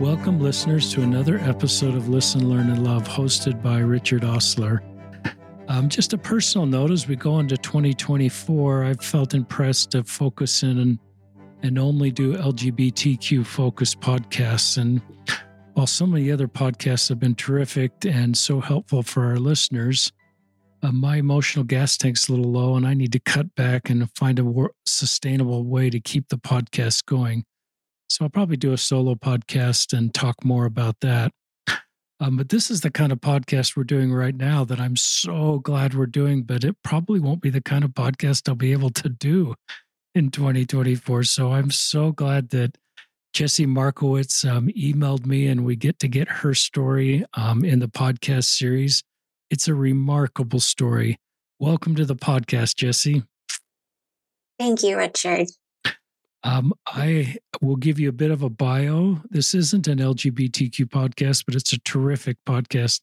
Welcome, listeners, to another episode of Listen, Learn, and Love, hosted by Richard Ostler. Um, just a personal note as we go into 2024, I've felt impressed to focus in and, and only do LGBTQ focused podcasts. And while so many other podcasts have been terrific and so helpful for our listeners, uh, my emotional gas tank's a little low and I need to cut back and find a sustainable way to keep the podcast going. So I'll probably do a solo podcast and talk more about that. Um, but this is the kind of podcast we're doing right now that I'm so glad we're doing, but it probably won't be the kind of podcast I'll be able to do in 2024. So I'm so glad that Jessy Markowitz um, emailed me and we get to get her story um, in the podcast series. It's a remarkable story. Welcome to the podcast, Jessy. Thank you, Richard. Um, I will give you a bit of a bio. This isn't an LGBTQ podcast, but it's a terrific podcast.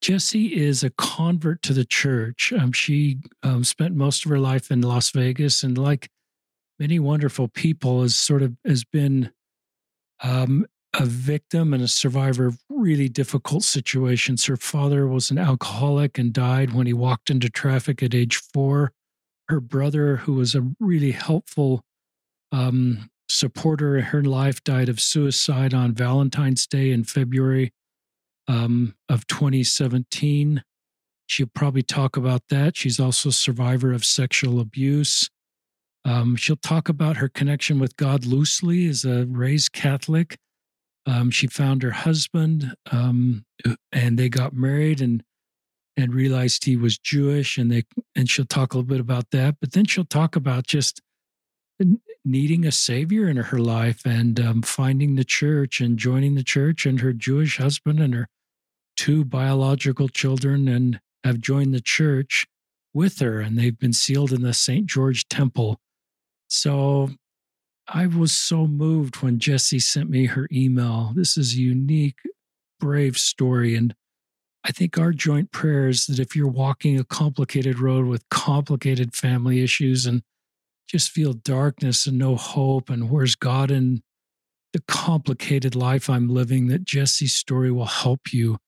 Jessy is a convert to the church. Um, she um, spent most of her life in Las Vegas, and like many wonderful people, has sort of has been um, a victim and a survivor of really difficult situations. Her father was an alcoholic and died when he walked into traffic at age four. Her brother, who was a really helpful um, supporter in her life died of suicide on Valentine's Day in February um, of 2017. She'll probably talk about that. She's also a survivor of sexual abuse. Um, she'll talk about her connection with God loosely as a raised Catholic. Um, she found her husband um, and they got married and and realized he was Jewish and they and she'll talk a little bit about that. But then she'll talk about just needing a savior in her life and um, finding the church and joining the church and her Jewish husband and her two biological children and have joined the church with her and they've been sealed in the St. George Temple. So I was so moved when Jessy sent me her email. This is a unique, brave story. And I think our joint prayer is that if you're walking a complicated road with complicated family issues and just feel darkness and no hope and where's God in the complicated life I'm living, that Jessy's story will help you.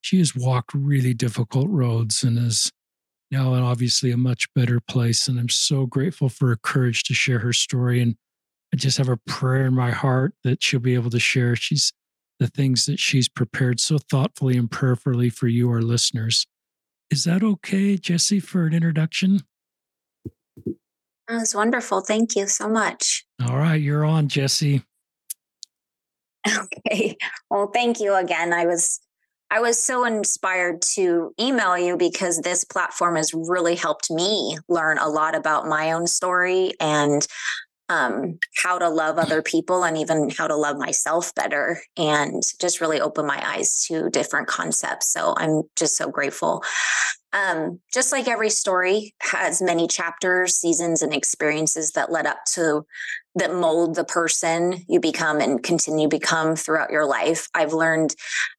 She has walked really difficult roads and is now in obviously a much better place. And I'm so grateful for her courage to share her story. And I just have a prayer in my heart that she'll be able to share. She's the things that she's prepared so thoughtfully and prayerfully for you, our listeners. Is that okay, Jessy, for an introduction? That was wonderful. Thank you so much. All right, you're on, Jessy. Okay. Well, thank you again. I was I was so inspired to email you because this platform has really helped me learn a lot about my own story and um, how to love other people and even how to love myself better and just really open my eyes to different concepts. So I'm just so grateful. Um, just like every story has many chapters, seasons, and experiences that led up to that mold the person you become and continue to become throughout your life. I've learned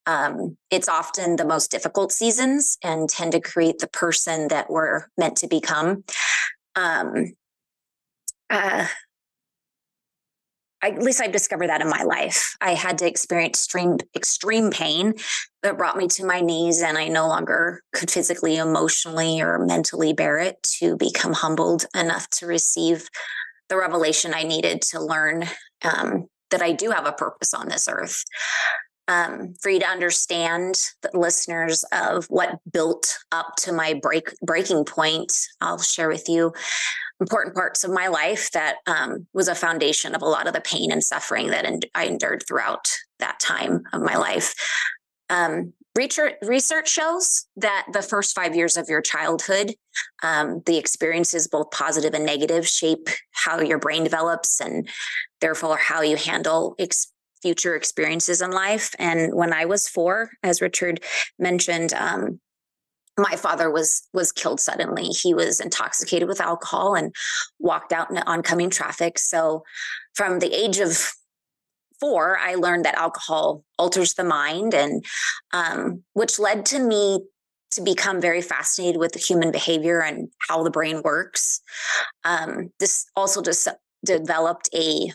um, it's often the most difficult seasons and tend to create the person that we're meant to become. Um, uh, at least I've discovered that in my life. I had to experience extreme, extreme pain that brought me to my knees, and I no longer could physically, emotionally, or mentally bear it to become humbled enough to receive the revelation I needed to learn um, that I do have a purpose on this earth. Um, for you to understand the listeners of what built up to my break breaking point, I'll share with you important parts of my life that um, was a foundation of a lot of the pain and suffering that I endured throughout that time of my life. Um, research, shows that the first five years of your childhood, um, the experiences, both positive and negative, shape how your brain develops and therefore how you handle ex- future experiences in life. And when I was four, as Richard mentioned, um, my father was was killed suddenly. He was intoxicated with alcohol and walked out in oncoming traffic. So from the age of four i learned that alcohol alters the mind and um, which led to me to become very fascinated with human behavior and how the brain works. Um, this also just developed a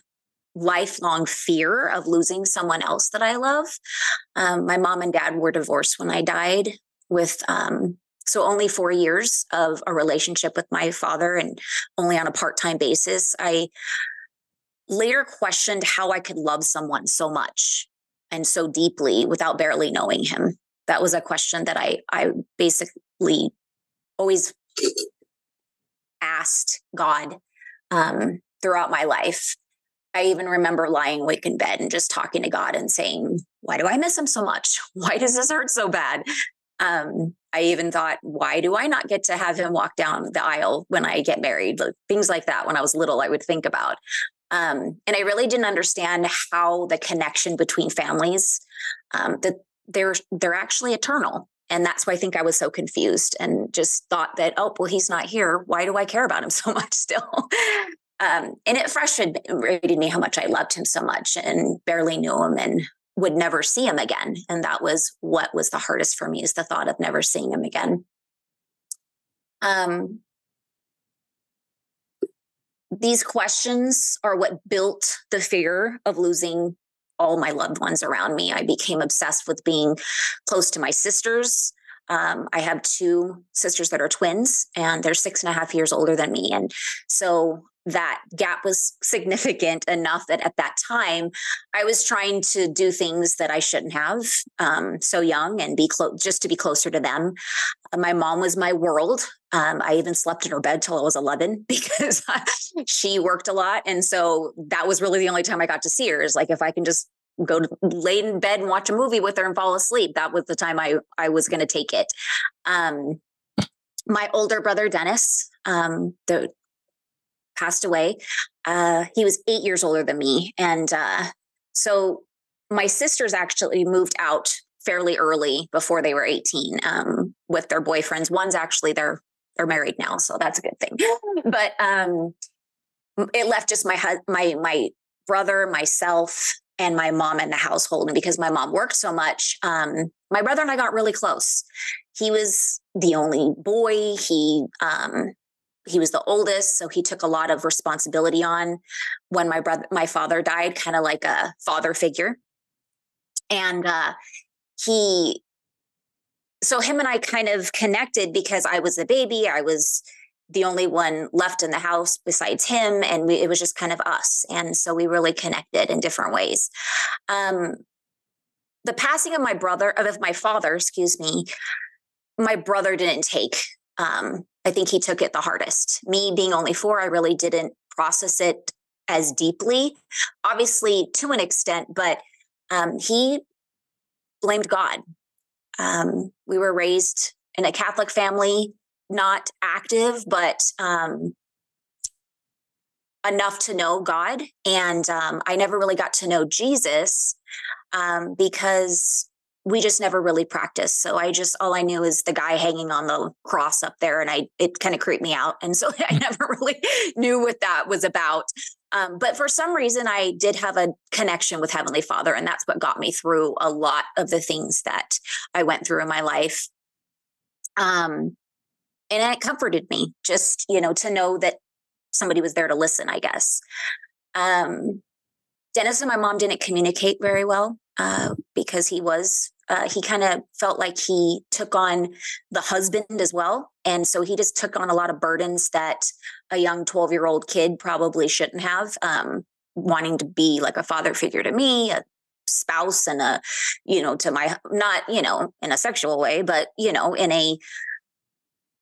lifelong fear of losing someone else that I love. Um, my mom and dad were divorced when I died, with um, so only four years of a relationship with my father and only on a part time basis. I later questioned how I could love someone so much and so deeply without barely knowing him. That was a question that I I basically always asked God um, throughout my life. I even remember lying awake in bed and just talking to God and saying, Why do I miss him so much? Why does this hurt so bad? Um, I even thought, why do I not get to have him walk down the aisle when I get married? Things like that when I was little, I would think about. Um, and I really didn't understand how the connection between families um, that they're they're actually eternal. And that's why I think I was so confused and just thought that, oh, well, he's not here. Why do I care about him so much still? um, and it frustrated me how much I loved him so much and barely knew him and would never see him again. And that was what was the hardest for me is the thought of never seeing him again. Um, these questions are what built the fear of losing all my loved ones around me. I became obsessed with being close to my sisters. Um, I have two sisters that are twins, and they're six and a half years older than me. And so that gap was significant enough that at that time I was trying to do things that I shouldn't have um, so young and be close just to be closer to them. My mom was my world. Um, I even slept in her bed till I was 11 because she worked a lot. And so that was really the only time I got to see her is like, if I can just go to lay in bed and watch a movie with her and fall asleep, that was the time I, I was going to take it. Um, my older brother, Dennis, um, the passed away. Uh, he was eight years older than me. And uh, so my sisters actually moved out fairly early before they were 18 um, with their boyfriends. One's actually they're they're married now, so that's a good thing. But um, it left just my my my brother, myself, and my mom in the household. And because my mom worked so much, um, my brother and I got really close. He was the only boy. He um, he was the oldest so he took a lot of responsibility on when my brother my father died kind of like a father figure. And uh he so him and i kind of connected because i was a baby i was the only one left in the house besides him and we, it was just kind of us and so we really connected in different ways. Um the passing of my brother of my father excuse me my brother didn't take um I think he took it the hardest. Me being only four, I really didn't process it as deeply, obviously to an extent, but um, he blamed God. Um, we were raised in a Catholic family, not active, but um, enough to know God. And um, I never really got to know Jesus um, because we just never really practiced. So I just all I knew is the guy hanging on the cross up there, and I it kind of creeped me out, and so I never really knew what that was about. Um, but for some reason, I did have a connection with Heavenly Father, and that's what got me through a lot of the things that I went through in my life. Um, and it comforted me just you know to know that somebody was there to listen. I guess. Um, Dennis and my mom didn't communicate very well uh, because he was uh, he kind of felt like he took on the husband as well. And so he just took on a lot of burdens that a young 12 year old kid probably shouldn't have, um, wanting to be like a father figure to me, a spouse, and a, you know, to my, not, you know, in a sexual way, but, you know, in a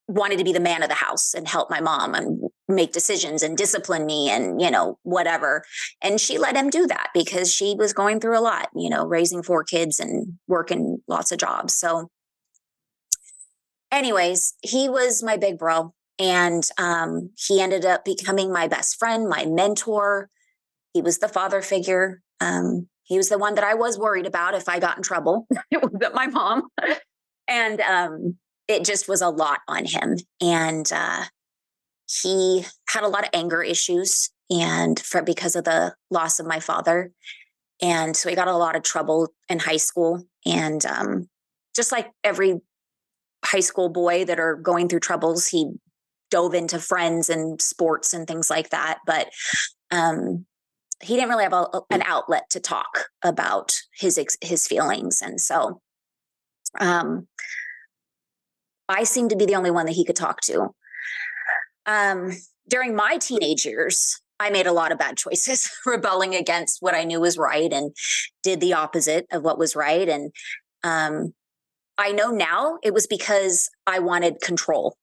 wanted to be the man of the house and help my mom and make decisions and discipline me and you know whatever and she let him do that because she was going through a lot you know raising four kids and working lots of jobs so anyways he was my big bro and um, he ended up becoming my best friend my mentor he was the father figure um, he was the one that i was worried about if i got in trouble it was my mom and um, it just was a lot on him. And uh, he had a lot of anger issues and for because of the loss of my father. And so he got a lot of trouble in high school. And um, just like every high school boy that are going through troubles, he dove into friends and sports and things like that. But um, he didn't really have a, an outlet to talk about his his feelings, and so um, I seemed to be the only one that he could talk to. Um, during my teenage years, I made a lot of bad choices, rebelling against what I knew was right and did the opposite of what was right. And um, I know now it was because I wanted control.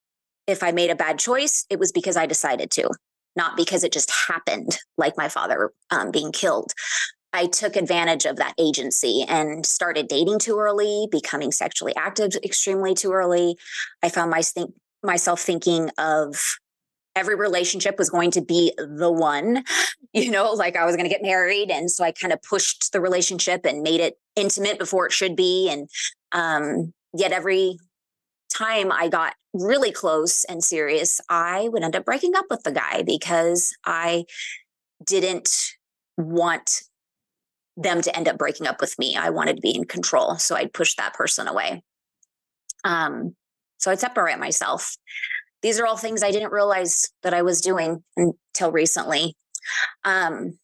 If I made a bad choice, it was because I decided to, not because it just happened, like my father um, being killed. I took advantage of that agency and started dating too early, becoming sexually active extremely too early. I found my myself thinking of every relationship was going to be the one, you know, like I was going to get married. And so I kind of pushed the relationship and made it intimate before it should be. And um, yet every time I got really close and serious, I would end up breaking up with the guy because I didn't want them to end up breaking up with me. I wanted to be in control. So I'd push that person away. Um, so I'd separate myself. These are all things I didn't realize that I was doing until recently. Um,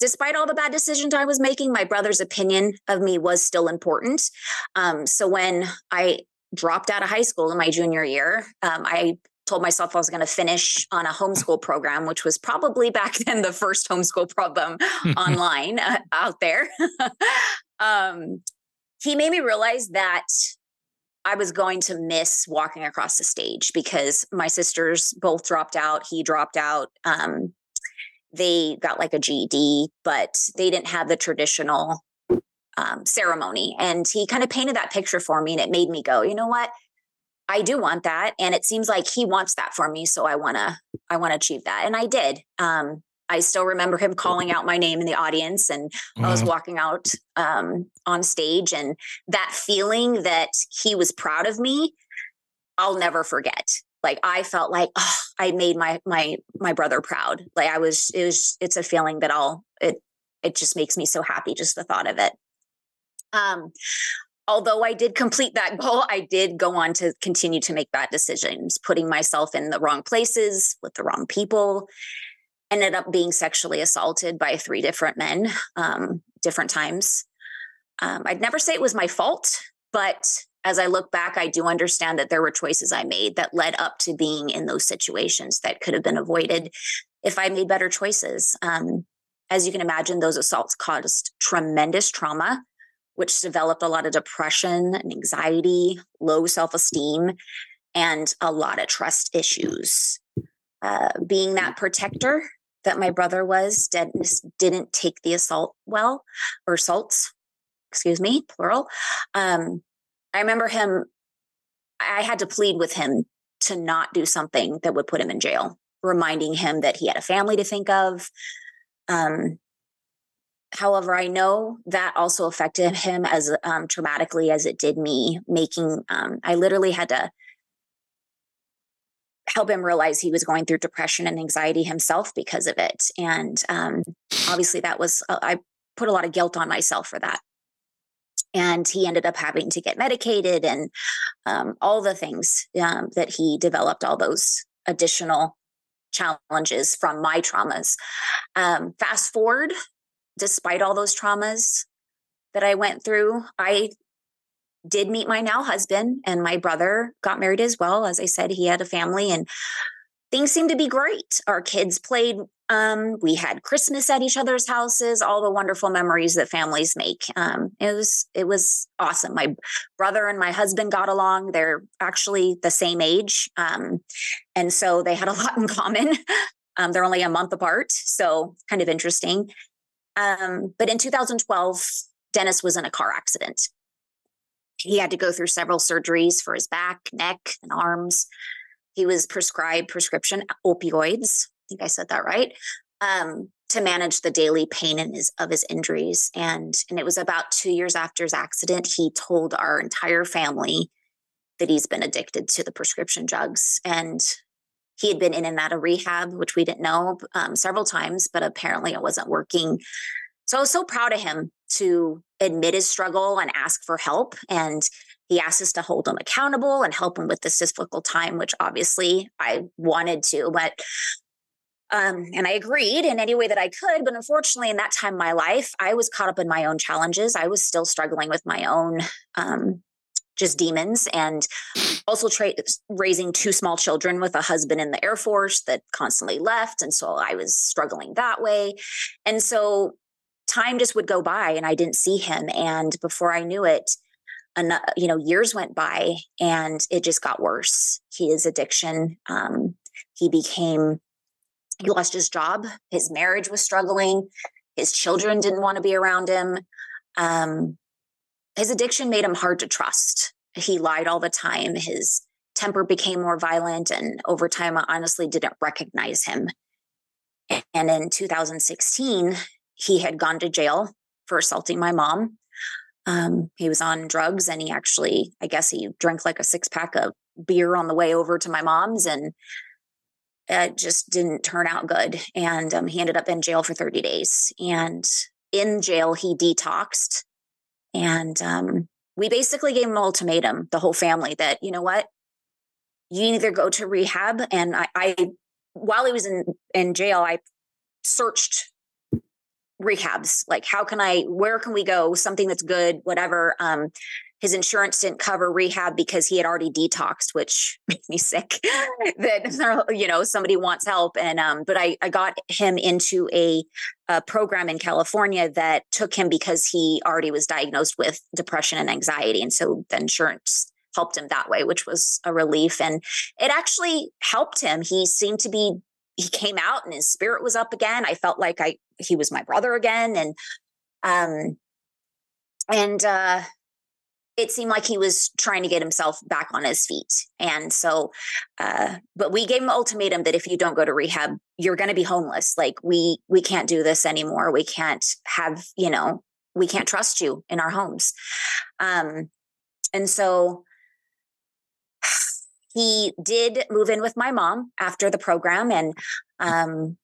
despite all the bad decisions I was making, my brother's opinion of me was still important. Um, so when I dropped out of high school in my junior year, um, I told myself I was going to finish on a homeschool program, which was probably back then the first homeschool program online uh, out there. um, he made me realize that I was going to miss walking across the stage because my sisters both dropped out. He dropped out. Um, they got like a GED, but they didn't have the traditional um, ceremony. And he kind of painted that picture for me, and it made me go, you know what? I do want that, and it seems like he wants that for me. So I wanna, I want to achieve that, and I did. Um, I still remember him calling out my name in the audience, and I was walking out um, on stage, and that feeling that he was proud of me, I'll never forget. Like I felt like oh, I made my my my brother proud. Like I was, it was, it's a feeling that I'll it it just makes me so happy just the thought of it. Um, although I did complete that goal, I did go on to continue to make bad decisions, putting myself in the wrong places with the wrong people. Ended up being sexually assaulted by three different men, um, different times. Um, I'd never say it was my fault, but as I look back, I do understand that there were choices I made that led up to being in those situations that could have been avoided if I made better choices. Um, as you can imagine, those assaults caused tremendous trauma which developed a lot of depression and anxiety, low self esteem, and a lot of trust issues. Uh, being that protector that my brother was, Dennis didn't take the assault well, or assaults, excuse me, plural. Um, I remember him, I had to plead with him to not do something that would put him in jail, reminding him that he had a family to think of. Um, However, I know that also affected him as um, traumatically as it did me, making, um, I literally had to help him realize he was going through depression and anxiety himself because of it. And um, obviously, that was, uh, I put a lot of guilt on myself for that. And he ended up having to get medicated and um, all the things um, that he developed, all those additional challenges from my traumas. Um, fast forward despite all those traumas that I went through, I did meet my now husband and my brother got married as well. As I said, he had a family and things seemed to be great. Our kids played. Um, we had Christmas at each other's houses, all the wonderful memories that families make. Um, it was it was awesome. My brother and my husband got along. They're actually the same age, um, and so they had a lot in common. Um, they're only a month apart, so kind of interesting. Um, but in 2012, Dennis was in a car accident. He had to go through several surgeries for his back, neck, and arms. He was prescribed prescription opioids. I think I said that right. Um, to manage the daily pain in his, of his injuries. And, and it was about two years after his accident, he told our entire family that he's been addicted to the prescription drugs. And he had been in and out of rehab, which we didn't know um, several times, but apparently it wasn't working. So I was so proud of him to admit his struggle and ask for help. And he asked us to hold him accountable and help him with this difficult time, which obviously I wanted to. But Um, and I agreed in any way that I could. But unfortunately, in that time of my life, I was caught up in my own challenges. I was still struggling with my own um, just demons and also tra- raising two small children with a husband in the Air Force that constantly left. And so I was struggling that way. And so time just would go by and I didn't see him. And before I knew it, you know, years went by and it just got worse. His addiction, um, he became, he lost his job. His marriage was struggling. His children didn't want to be around him. Um, his addiction made him hard to trust. He lied all the time. His temper became more violent. And over time, I honestly didn't recognize him. And in 2016, he had gone to jail for assaulting my mom. Um, he was on drugs and he actually, I guess he drank like a six pack of beer on the way over to my mom's and it just didn't turn out good. And um, he ended up in jail for 30 days. And in jail, he detoxed. And um, we basically gave him an ultimatum, the whole family, that, you know what? You either go to rehab. And I, I while he was in, in jail, I searched rehabs like how can i where can we go something that's good whatever um his insurance didn't cover rehab because he had already detoxed which made me sick that you know somebody wants help and um but i i got him into a, a program in california that took him because he already was diagnosed with depression and anxiety and so the insurance helped him that way which was a relief and it actually helped him he seemed to be he came out and his spirit was up again. I felt like I he was my brother again, and um, and uh, it seemed like he was trying to get himself back on his feet. And so, uh, but we gave him an ultimatum that if you don't go to rehab, you're going to be homeless. Like we we can't do this anymore. We can't have you know we can't trust you in our homes. Um, and so he did move in with my mom after the program and um,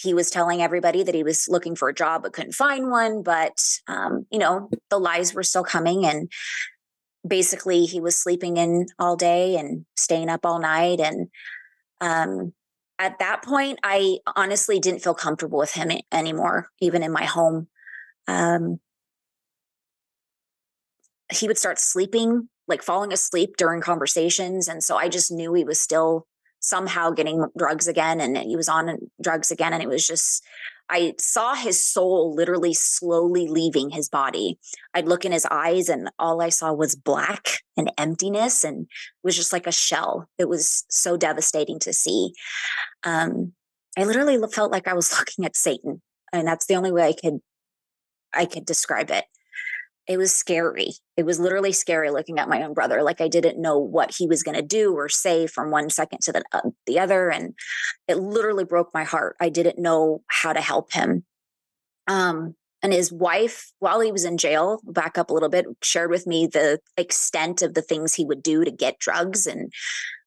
he was telling everybody that he was looking for a job but couldn't find one but um, you know the lies were still coming and basically he was sleeping in all day and staying up all night and um, at that point i honestly didn't feel comfortable with him anymore even in my home um, he would start sleeping like falling asleep during conversations. And so I just knew he was still somehow getting drugs again and he was on drugs again. And it was just, I saw his soul literally slowly leaving his body. I'd look in his eyes and all I saw was black and emptiness and was just like a shell. It was so devastating to see. Um, I literally felt like I was looking at Satan. And that's the only way I could I could describe it it was scary. It was literally scary looking at my own brother. Like I didn't know what he was going to do or say from one second to the, uh, the other. And it literally broke my heart. I didn't know how to help him. Um, and his wife, while he was in jail, back up a little bit, shared with me the extent of the things he would do to get drugs. And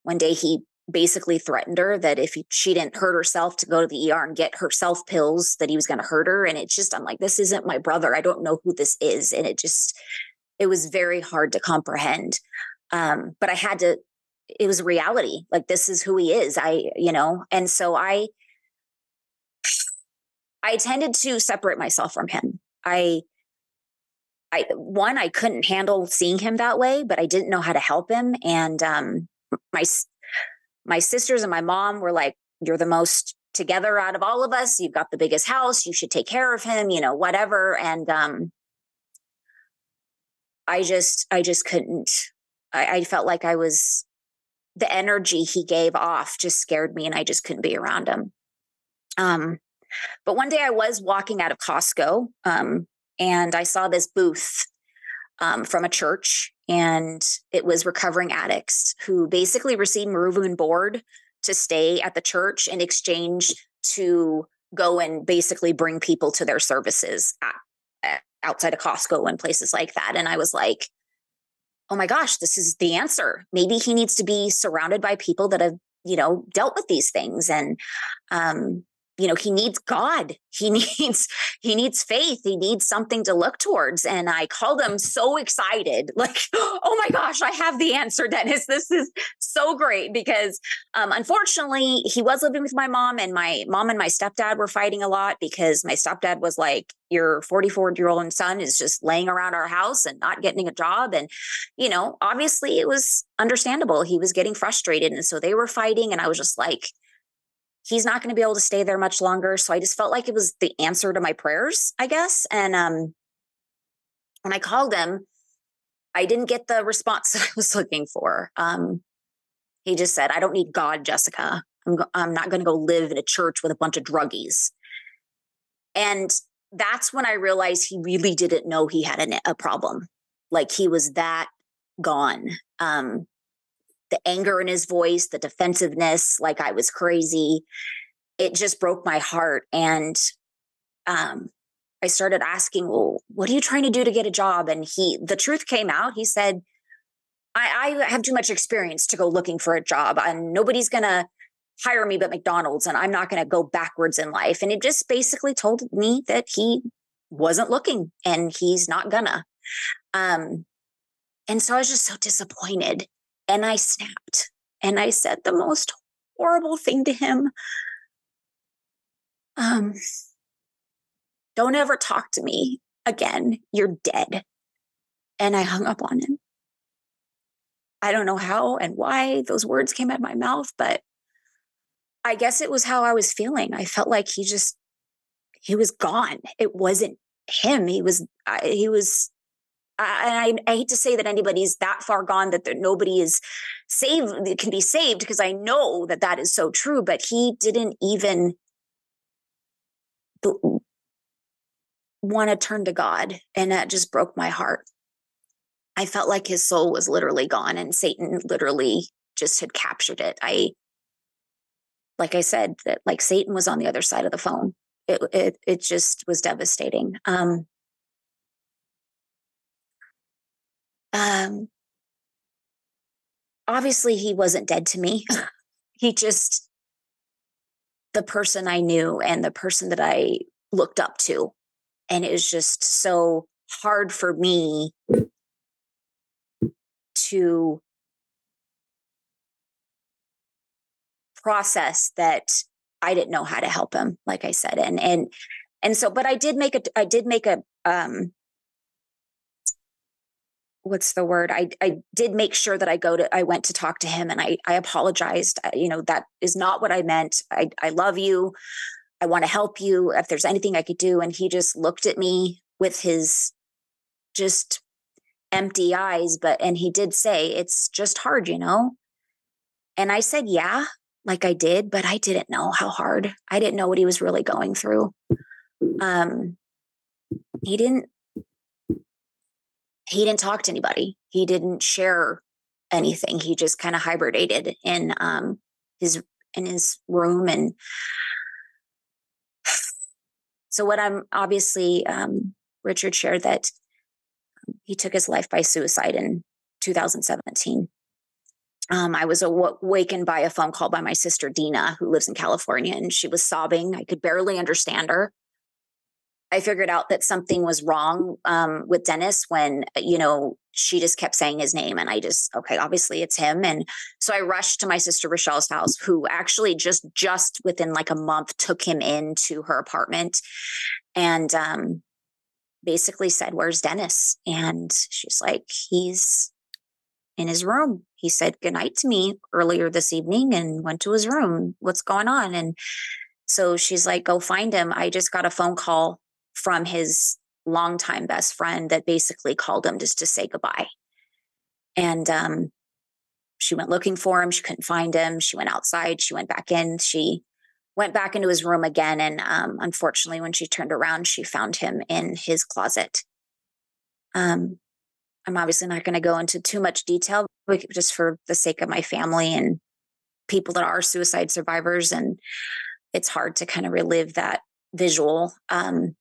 one day he basically threatened her that if she didn't hurt herself to go to the ER and get herself pills that he was going to hurt her. And it's just I'm like this isn't my brother. I don't know who this is. And it just it was very hard to comprehend. Um but I had to it was reality. Like this is who he is. I you know? And so I I tended to separate myself from him. I I one I couldn't handle seeing him that way but I didn't know how to help him. And um my my sisters and my mom were like, You're the most together out of all of us. You've got the biggest house. You should take care of him, you know, whatever. And um, I just, I just couldn't. I, I felt like I was, the energy he gave off just scared me and I just couldn't be around him. Um, but one day I was walking out of Costco um, and I saw this booth um, from a church and it was recovering addicts who basically received room and board to stay at the church in exchange to go and basically bring people to their services at, outside of Costco and places like that. And I was like, oh my gosh, this is the answer. Maybe he needs to be surrounded by people that have, you know, dealt with these things. And um, you know he needs god. He needs he needs faith. He needs something to look towards. And i called him so excited like oh my gosh i have the answer dennis. This is so great. Because um, unfortunately he was living with my mom and my mom and my stepdad were fighting a lot because my stepdad was like your 44 year old son is just laying around our house and not getting a job. And you know obviously it was understandable. He was getting frustrated and so they were fighting and i was just like he's not going to be able to stay there much longer. So I just felt like it was the answer to my prayers, I guess. And um, when I called him, I didn't get the response that I was looking for. Um, he just said, I don't need God, Jessica. I'm, go- I'm not going to go live in a church with a bunch of druggies. And that's when I realized he really didn't know he had a, a problem. Like he was that gone. Um, the anger in his voice, the defensiveness, like I was crazy. It just broke my heart. And um, I started asking, well, what are you trying to do to get a job? And he, the truth came out. He said, I, I have too much experience to go looking for a job, and nobody's going to hire me but McDonald's, and I'm not going to go backwards in life. And it just basically told me that he wasn't looking and he's not gonna. Um, and so I was just so disappointed. And I snapped and I said the most horrible thing to him. Um, don't ever talk to me again. You're dead. And I hung up on him. I don't know how and why those words came out of my mouth, but I guess it was how I was feeling. I felt like he just, he was gone. It wasn't him. He was, he was I, I, hate to say that anybody's that far gone that there, nobody is saved can be saved because I know that that is so true. But he didn't even want to turn to God, and that just broke my heart. I felt like his soul was literally gone, and Satan literally just had captured it. I, like I said, that like Satan was on the other side of the phone. It it it just was devastating. Um, um, obviously he wasn't dead to me. he just the person I knew and the person that I looked up to. And it was just so hard for me to process that I didn't know how to help him, like I said. And and and so, but I did make a I did make a um what's the word i i did make sure that i go to i went to talk to him and i i apologized you know that is not what i meant. I i love you. I want to help you. If there's anything i could do and he just looked at me with his just empty eyes but and he did say it's just hard you know? And i said yeah like i did but i didn't know how hard. I didn't know what he was really going through. Um he didn't he didn't talk to anybody. He didn't share anything. He just kind of hibernated in um, his in his room and so what I'm obviously um, Richard shared that he took his life by suicide in 2017. Um, I was awakened by a phone call by my sister Dina, who lives in California, and she was sobbing. I could barely understand her. I figured out that something was wrong um, with Dennis when, you know, she just kept saying his name. And I just, okay, obviously it's him. And so I rushed to my sister Rochelle's house, who actually just, just within like a month took him into her apartment and um, basically said, Where's Dennis? And she's like, He's in his room. He said goodnight to me earlier this evening and went to his room. What's going on? And so she's like, Go find him. I just got a phone call from his longtime best friend that basically called him just to say goodbye. And um, she went looking for him. She couldn't find him. She went outside. She went back in. She went back into his room again. And um, unfortunately, when she turned around, she found him in his closet. Um, I'm obviously not going to go into too much detail, just for the sake of my family and people that are suicide survivors. And it's hard to kind of relive that visual. Um,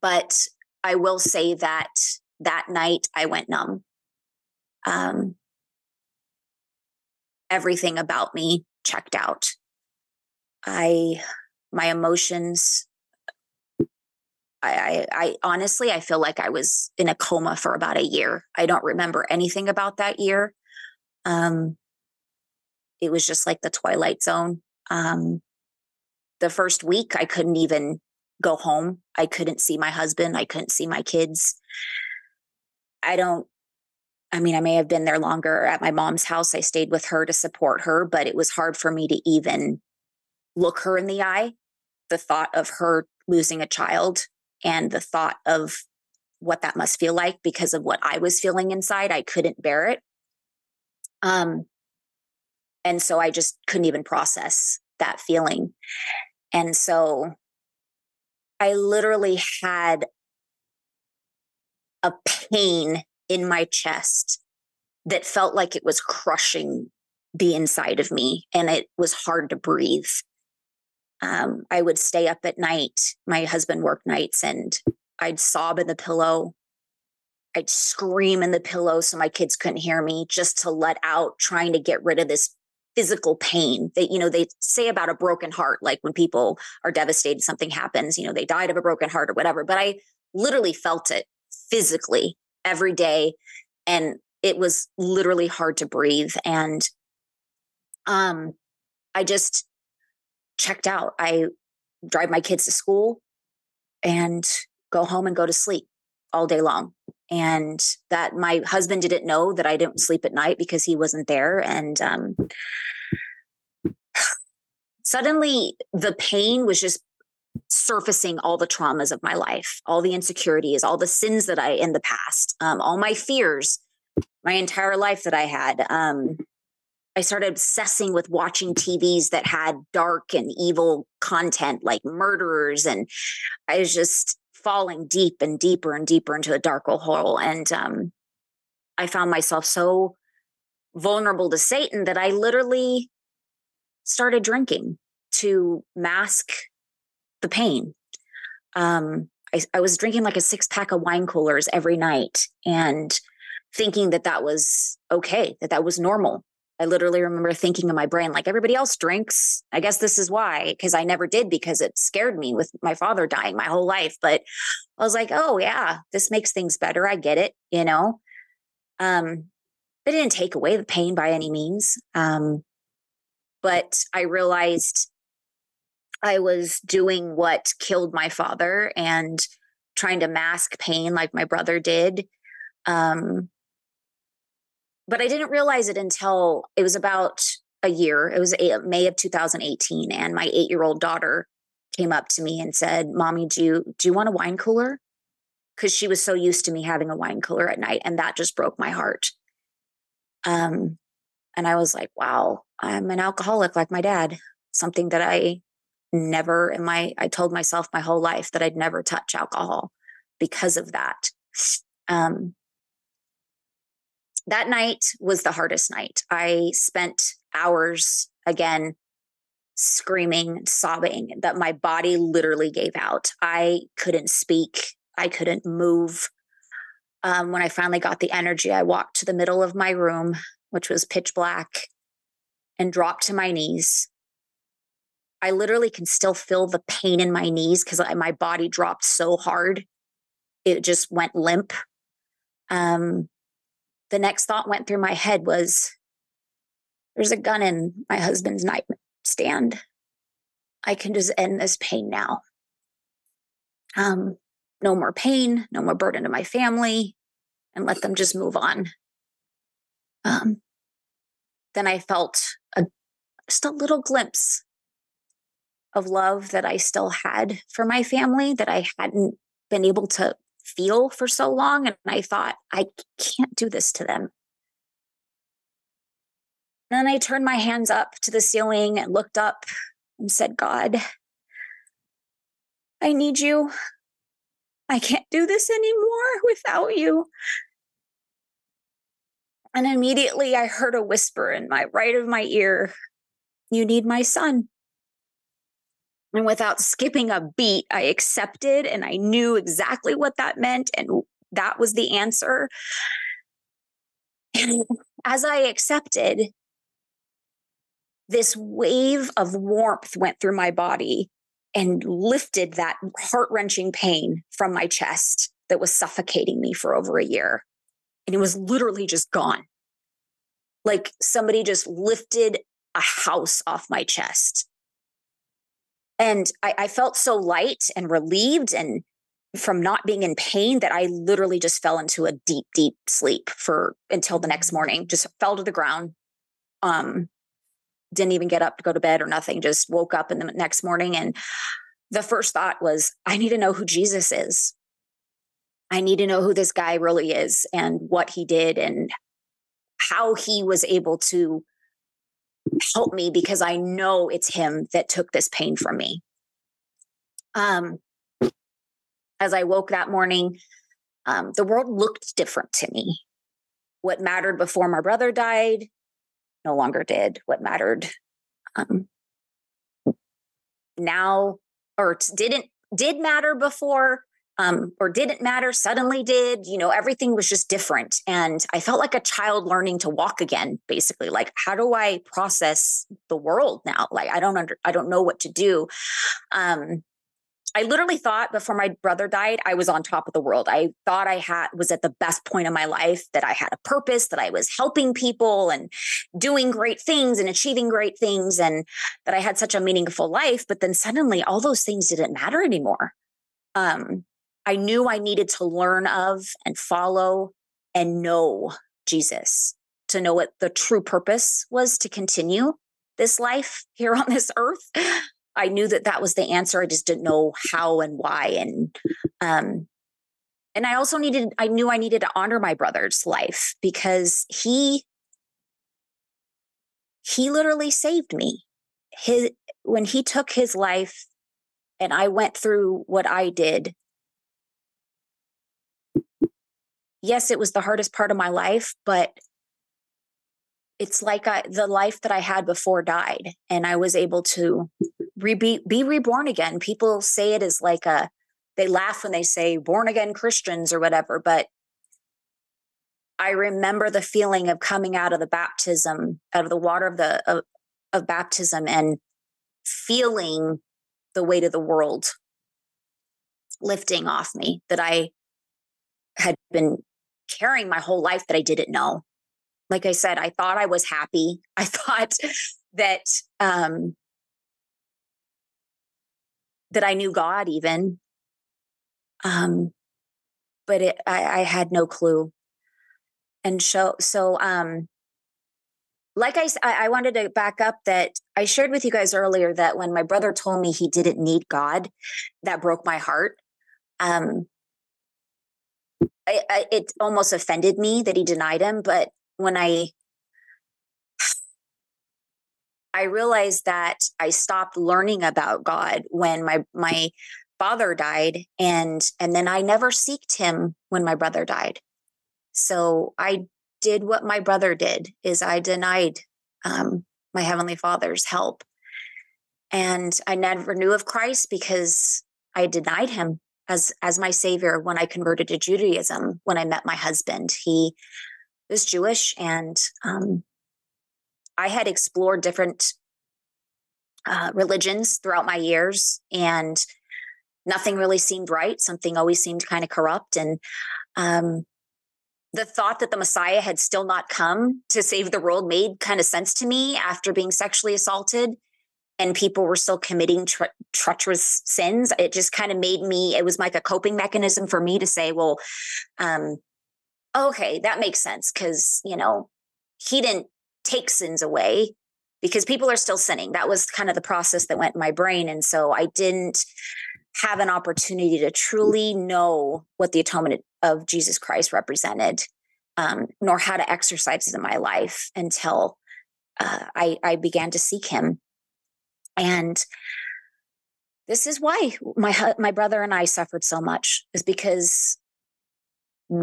but I will say that that night I went numb. Um, everything about me checked out. I my emotions. I, I, I honestly, I feel like I was in a coma for about a year. I don't remember anything about that year. Um, it was just like the twilight zone. Um, the first week, I couldn't even go home. I couldn't see my husband. I couldn't see my kids. I don't, I mean, I may have been there longer at my mom's house. I stayed with her to support her, but it was hard for me to even look her in the eye. The thought of her losing a child and the thought of what that must feel like because of what I was feeling inside, I couldn't bear it. Um, and so I just couldn't even process that feeling. And so I literally had a pain in my chest that felt like it was crushing the inside of me and it was hard to breathe. Um, I would stay up at night. My husband worked nights and I'd sob in the pillow. I'd scream in the pillow so my kids couldn't hear me just to let out, trying to get rid of this physical pain that you know they say about a broken heart like when people are devastated something happens you know they died of a broken heart or whatever but i literally felt it physically every day and it was literally hard to breathe and um i just checked out. I drive my kids to school and go home and go to sleep all day long and that my husband didn't know that I didn't sleep at night because he wasn't there. And um, suddenly the pain was just surfacing all the traumas of my life, all the insecurities, all the sins that I in the past, um, all my fears, my entire life that I had. Um, I started obsessing with watching TVs that had dark and evil content like murderers. And I was just falling deep and deeper and deeper into a dark hole. And um, I found myself so vulnerable to Satan that I literally started drinking to mask the pain. Um, I, I was drinking like a six pack of wine coolers every night and thinking that that was okay, that that was normal. I literally remember thinking in my brain, like everybody else drinks. I guess this is why, because I never did because it scared me with my father dying my whole life. But I was like, oh, yeah, this makes things better. I get it, you know? Um, it didn't take away the pain by any means. Um, but I realized I was doing what killed my father and trying to mask pain like my brother did. Um, but I didn't realize it until it was about a year. It was May of 2018, and my eight year old daughter came up to me and said, "Mommy, do you do you want a wine cooler?" Because she was so used to me having a wine cooler at night, and that just broke my heart. Um, and I was like, "Wow, I'm an alcoholic like my dad." Something that I never in my I told myself my whole life that I'd never touch alcohol because of that. Um, that night was the hardest night. I spent hours again screaming, sobbing that my body literally gave out. I couldn't speak, I couldn't move. Um, when I finally got the energy, I walked to the middle of my room, which was pitch black, and dropped to my knees. I literally can still feel the pain in my knees because my body dropped so hard. It just went limp. Um, the next thought went through my head was there's a gun in my husband's nightstand. I can just end this pain now. Um, no more pain, no more burden to my family, and let them just move on. Um, then I felt a, just a little glimpse of love that I still had for my family that I hadn't been able to feel for so long. And I thought, I can't do this to them. Then I turned my hands up to the ceiling and looked up and said, God, I need you. I can't do this anymore without you. And immediately I heard a whisper in my right of my ear, You need my son. And without skipping a beat, I accepted and I knew exactly what that meant. And that was the answer. And as I accepted, this wave of warmth went through my body and lifted that heart wrenching pain from my chest that was suffocating me for over a year. And it was literally just gone. Like somebody just lifted a house off my chest. And I, I felt so light and relieved and from not being in pain that I literally just fell into a deep, deep sleep for until the next morning, just fell to the ground. Um, didn't even get up to go to bed or nothing, just woke up in the next morning. And the first thought was, I need to know who Jesus is. I need to know who this guy really is and what he did and how he was able to help me because I know it's him that took this pain from me. Um, as I woke that morning, um, the world looked different to me. What mattered before my brother died no longer did. What mattered um, now or didn't did matter before um, or didn't matter suddenly did you know everything was just different and i felt like a child learning to walk again basically like how do i process the world now like i don't under i don't know what to do um I literally thought before my brother died, I was on top of the world. I thought I had was at the best point of my life, that I had a purpose, that I was helping people and doing great things and achieving great things, and that I had such a meaningful life. But then suddenly all those things didn't matter anymore. Um, I knew I needed to learn of and follow and know Jesus to know what the true purpose was to continue this life here on this earth. I knew that that was the answer. I just didn't know how and why. And, um, and I also needed, I knew I needed to honor my brother's life because he, he literally saved me. His, when he took his life and I went through what I did, yes, it was the hardest part of my life, but it's like I, the life that I had before died, and I was able to re- be, be reborn again. People say it is like a, they laugh when they say born again Christians or whatever, but I remember the feeling of coming out of the baptism, out of the water of the of, of baptism, and feeling the weight of the world lifting off me that I had been carrying my whole life that I didn't know like I said, I thought I was happy. I thought that um, that I knew God even, um, but it, I, I had no clue. And so, so um, like I, I wanted to back up that I shared with you guys earlier that when my brother told me he didn't need God, that broke my heart. Um, I, I, it almost offended me that he denied him, but when I I realized that I stopped learning about God when my my father died and and then I never seeked him when my brother died. So I did what my brother did is I denied um, my heavenly father's help. And I never knew of Christ because I denied him as as my savior when I converted to Judaism when I met my husband. He was Jewish, and um, I had explored different uh, religions throughout my years, and nothing really seemed right. Something always seemed kind of corrupt, and um, the thought that the Messiah had still not come to save the world made kind of sense to me after being sexually assaulted and people were still committing tre- treacherous sins. It just kind of made me, it was like a coping mechanism for me to say, well, um, okay, that makes sense because, you know, he didn't take sins away because people are still sinning. That was kind of the process that went in my brain. And so I didn't have an opportunity to truly know what the atonement of Jesus Christ represented, um, nor how to exercise it in my life until uh, I, I began to seek him. And this is why my my brother and I suffered so much is because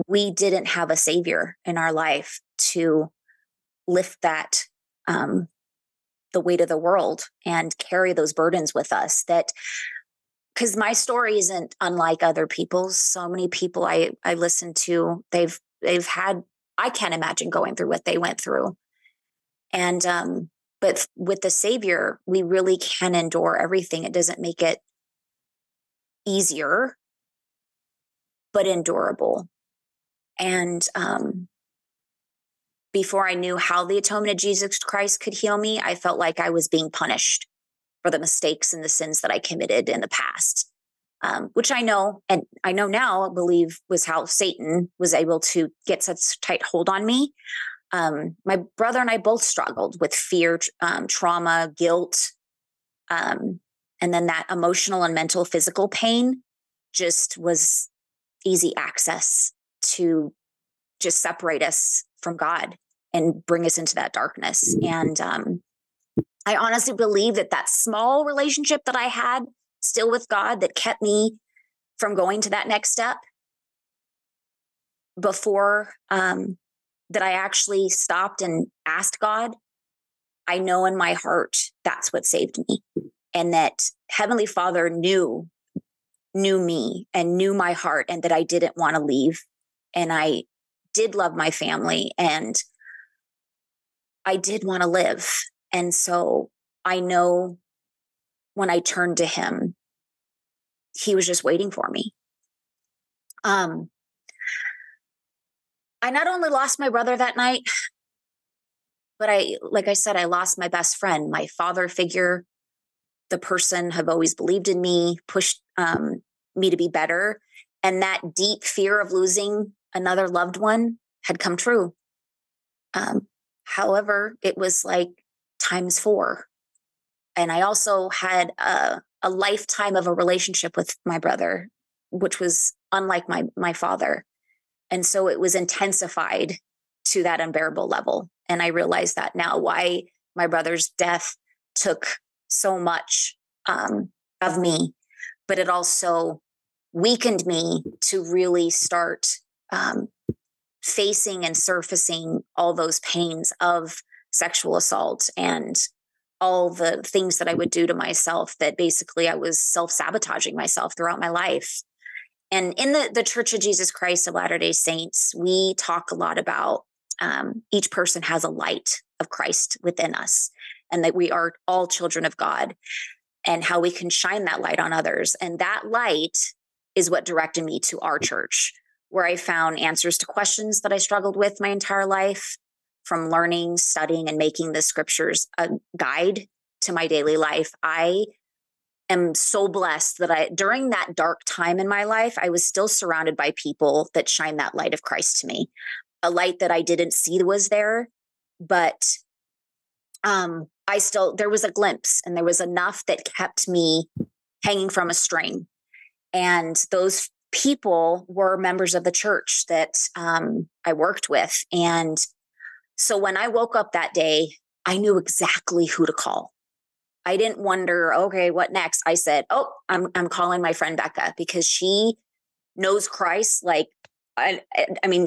we didn't have a savior in our life to lift that um, the weight of the world and carry those burdens with us that because my story isn't unlike other people's. So many people i i listen to they've they've had i can't imagine going through what they went through. And um but with the savior we really can endure everything it doesn't make it easier, but endurable. And um, before I knew how the atonement of Jesus Christ could heal me, I felt like I was being punished for the mistakes and the sins that I committed in the past. Um, which I know, and I know now, I believe was how Satan was able to get such tight hold on me. Um, my brother and I both struggled with fear, um, trauma, guilt, um, and then that emotional and mental, physical pain just was easy access to just separate us from God and bring us into that darkness. And um, I honestly believe that that small relationship that I had still with God that kept me from going to that next step before um, that I actually stopped and asked God, I know in my heart that's what saved me. And that Heavenly Father knew knew me and knew my heart and that I didn't want to leave and I did love my family and I did want to live. And so I know when I turned to him, he was just waiting for me. Um, I not only lost my brother that night, but I, like I said, I lost my best friend, my father figure, the person have always believed in me, pushed um, me to be better. And that deep fear of losing another loved one had come true. Um, however, it was like times four. And I also had a, a lifetime of a relationship with my brother, which was unlike my my father. And so it was intensified to that unbearable level. And I realized that now why my brother's death took so much um, of me, but it also weakened me to really start um, facing and surfacing all those pains of sexual assault and all the things that I would do to myself that basically I was self sabotaging myself throughout my life. And in the, the Church of Jesus Christ of Latter day Saints, we talk a lot about um, each person has a light of Christ within us and that we are all children of God and how we can shine that light on others. And that light is what directed me to our church, where I found answers to questions that I struggled with my entire life from learning, studying, and making the scriptures a guide to my daily life. I am so blessed that I, during that dark time in my life, I was still surrounded by people that shine that light of Christ to me, a light that I didn't see was there, but um, I still, there was a glimpse and there was enough that kept me hanging from a string. And those people were members of the church that um, I worked with. And so when I woke up that day, I knew exactly who to call. I didn't wonder, okay, what next? I said, oh, I'm I'm calling my friend Becca because she knows Christ. Like, I, I mean,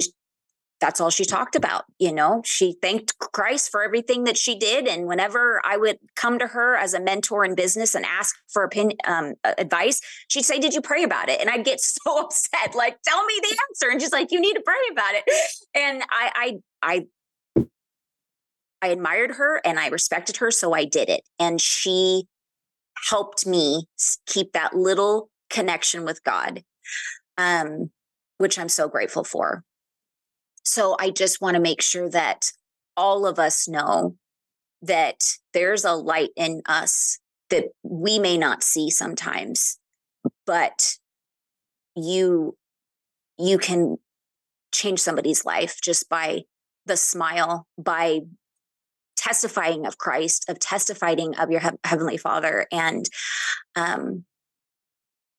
that's all she talked about. You know, she thanked Christ for everything that she did. And whenever I would come to her as a mentor in business and ask for opinion, um, advice, she'd say, Did you pray about it? And I'd get so upset, like, Tell me the answer. And she's like, You need to pray about it. And I, I, I, I admired her and I respected her. So I did it. And she helped me keep that little connection with God, um, which I'm so grateful for. So I just want to make sure that all of us know that there's a light in us that we may not see sometimes, but you you can change somebody's life just by the smile, by testifying of Christ, of testifying of your he- heavenly Father, and um,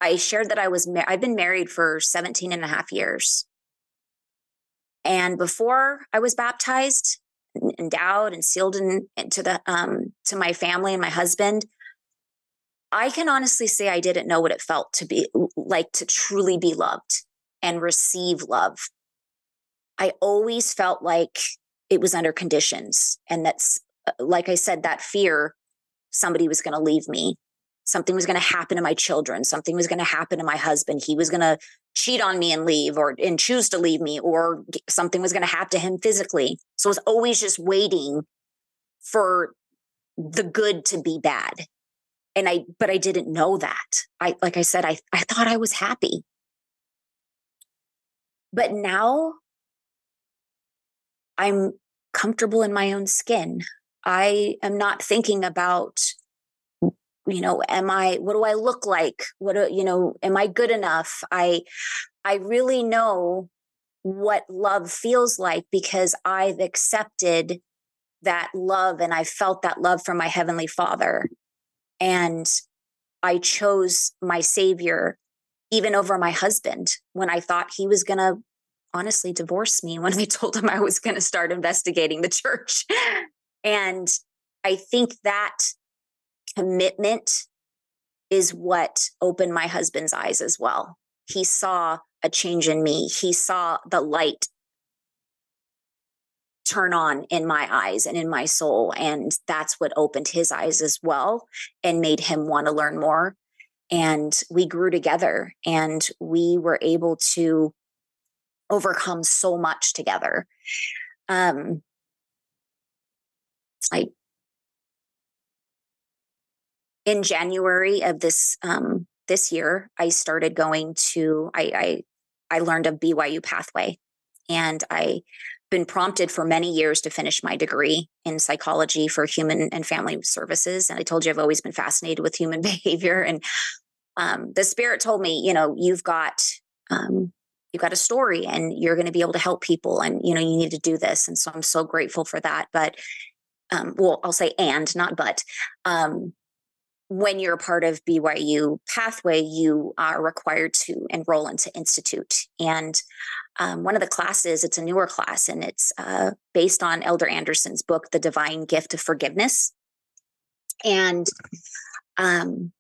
I shared that I was ma- I've been married for 17 and a half years. And before I was baptized, endowed and sealed in, into the um, to my family and my husband, I can honestly say I didn't know what it felt to be like to truly be loved and receive love. I always felt like it was under conditions, and that's uh, like I said, that fear somebody was going to leave me. Something was going to happen to my children. Something was going to happen to my husband. He was going to cheat on me and leave or and choose to leave me or something was going to happen to him physically. So i was always just waiting for the good to be bad. And I, but I didn't know that. I, like I said, I, I thought I was happy. But now I'm comfortable in my own skin. I am not thinking about, you know, am I, what do I look like? What, do, you know, am I good enough? I, I really know what love feels like because I've accepted that love and I felt that love from my heavenly father. And I chose my savior even over my husband when I thought he was going to honestly divorce me when I told him I was going to start investigating the church. and I think that commitment is what opened my husband's eyes as well. He saw a change in me, he saw the light turn on in my eyes and in my soul. And that's what opened his eyes as well and made him want to learn more. And we grew together and we were able to overcome so much together. Um, I in January of this um, this year, I started going to I, I I learned a BYU pathway, and I been prompted for many years to finish my degree in psychology for human and family services. And I told you I've always been fascinated with human behavior. And um, the spirit told me, you know, you've got um, you've got a story and you're going to be able to help people and you know you need to do this. And so i'm so grateful for that. But um, well i'll say and not but um, when you're a part of byu pathway you are required to enroll into institute. And um, one of the classes it's a newer class and it's uh, based on elder andersen's book the divine gift of forgiveness. And um,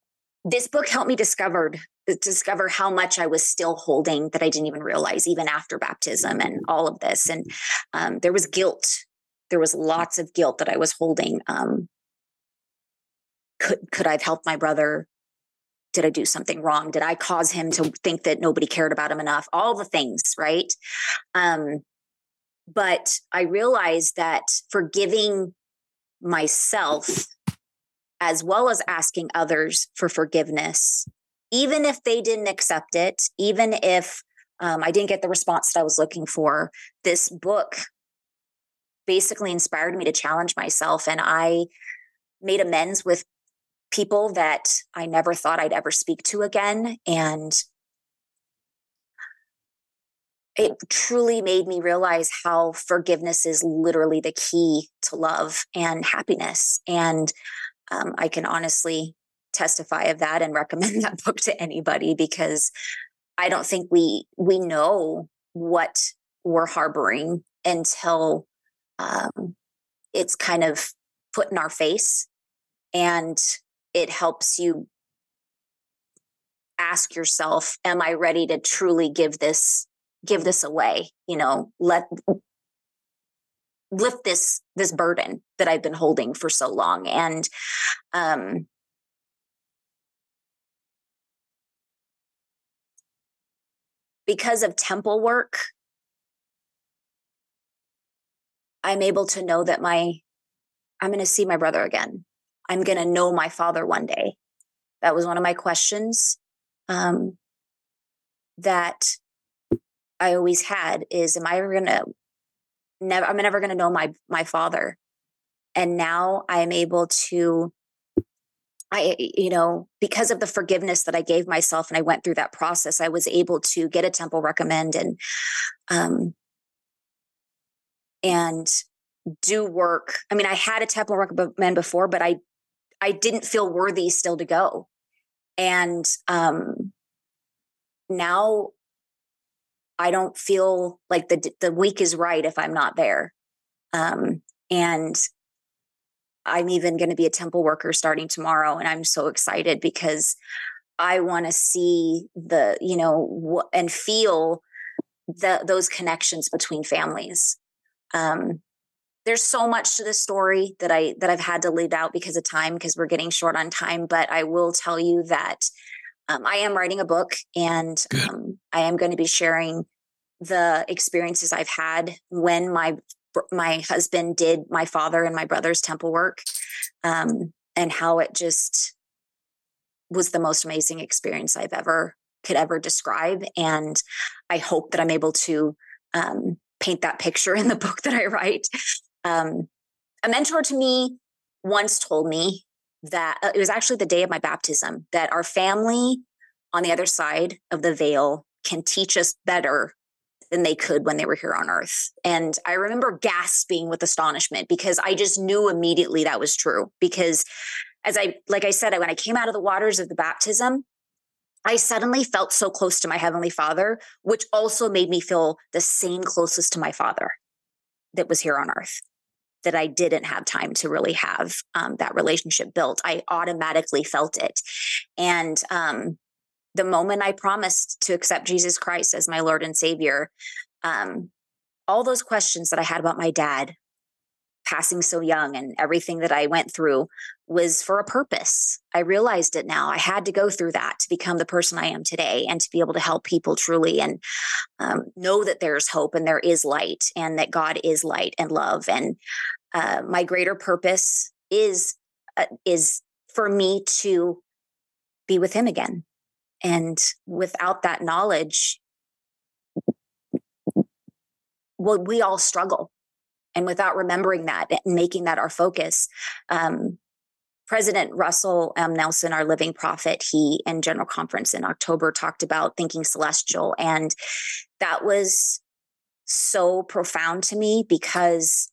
this book helped me discovered discover how much I was still holding that I didn't even realize, even after baptism and all of this. And um, there was guilt. There was lots of guilt that I was holding. Um, could could I have helped my brother? Did I do something wrong? Did I cause him to think that nobody cared about him enough? All the things, right? Um, but I realized that forgiving myself as well as asking others for forgiveness even if they didn't accept it, even if um, I didn't get the response that I was looking for, this book basically inspired me to challenge myself. And I made amends with people that I never thought I'd ever speak to again. And it truly made me realize how forgiveness is literally the key to love and happiness. And um, I can honestly testify of that and recommend that book to anybody because I don't think we we know what we're harboring until um, it's kind of put in our face, and it helps you ask yourself, "Am I ready to truly give this give this away?" You know, let lift this this burden that I've been holding for so long, and um, because of temple work, I'm able to know that my I'm going to see my brother again. I'm going to know my father one day. That was one of my questions um, that I always had is am I ever going to never I'm never going to know my my father. And now I am able to I, you know, because of the forgiveness that I gave myself and I went through that process, I was able to get a temple recommend and, um, and do work. I mean, I had a temple recommend before, but I, I didn't feel worthy still to go. And, um, now I don't feel like the, the week is right if I'm not there. Um, and I'm even going to be a temple worker starting tomorrow. And I'm so excited because I want to see the, you know, and feel the, those connections between families. Um, there's so much to this story that I that I've had to leave out because of time because we're getting short on time. But I will tell you that um, I am writing a book and um, I am going to be sharing the experiences I've had when my my husband did my father and my brother's temple work um, and how it just was the most amazing experience I've ever could ever describe. And I hope that I'm able to um, paint that picture in the book that I write. Um, a mentor to me once told me that uh, it was actually the day of my baptism that our family on the other side of the veil can teach us better than they could when they were here on earth. And I remember gasping with astonishment because I just knew immediately that was true. Because as I, like I said, when I came out of the waters of the baptism, I suddenly felt so close to my Heavenly Father, which also made me feel the same closest to my Father that was here on earth that I didn't have time to really have um, that relationship built. I automatically felt it. And um, the moment I promised to accept Jesus Christ as my Lord and Savior, um, all those questions that I had about my dad passing so young and everything that I went through was for a purpose. I realized it now. I had to go through that to become the person I am today and to be able to help people truly and um, know that there's hope and there is light and that God is light and love. And uh, my greater purpose is uh, is for me to be with Him again. And without that knowledge, well, we all struggle. And without remembering that and making that our focus um, president russell m. Nelson our living prophet he in general conference in october talked about thinking celestial and that was so profound to me because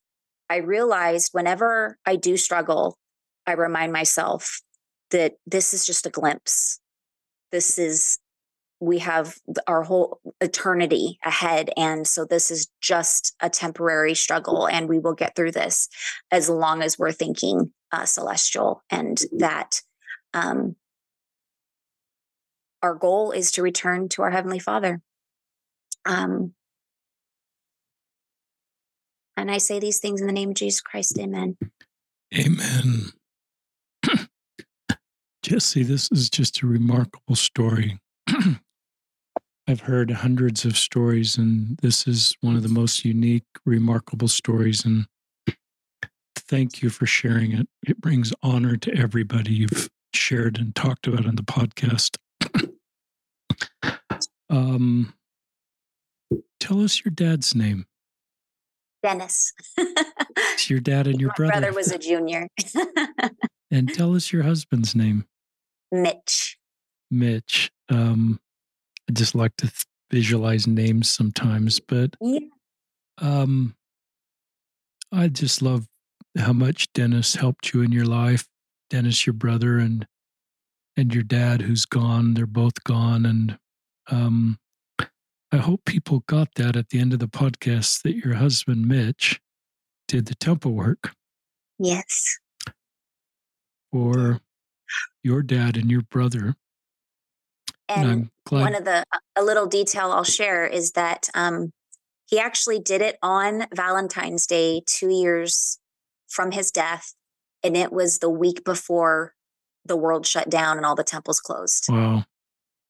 i realized whenever i do struggle i remind myself that this is just a glimpse this is we have our whole eternity ahead. And so this is just a temporary struggle, and we will get through this as long as we're thinking uh, celestial and that um, our goal is to return to our Heavenly Father. Um, and I say these things in the name of Jesus Christ. Amen. Amen. Jessy, this is just a remarkable story. I've heard hundreds of stories, and this is one of the most unique, remarkable stories. And thank you for sharing it. It brings honor to everybody you've shared and talked about on the podcast. um, tell us your dad's name. Dennis. it's your dad and your My brother. brother was a junior. and tell us your husband's name. Mitch. Mitch. Um, I just like to th- visualize names sometimes, but yeah. um, I just love how much Dennis helped you in your life. Dennis, your brother, and and your dad, who's gone. They're both gone, and um, I hope people got that at the end of the podcast that your husband Mitch did the temple work. Yes. For your dad and your brother. And one of the a little detail I'll share is that um, he actually did it on Valentine's Day, two years from his death, and it was the week before the world shut down and all the temples closed. Wow!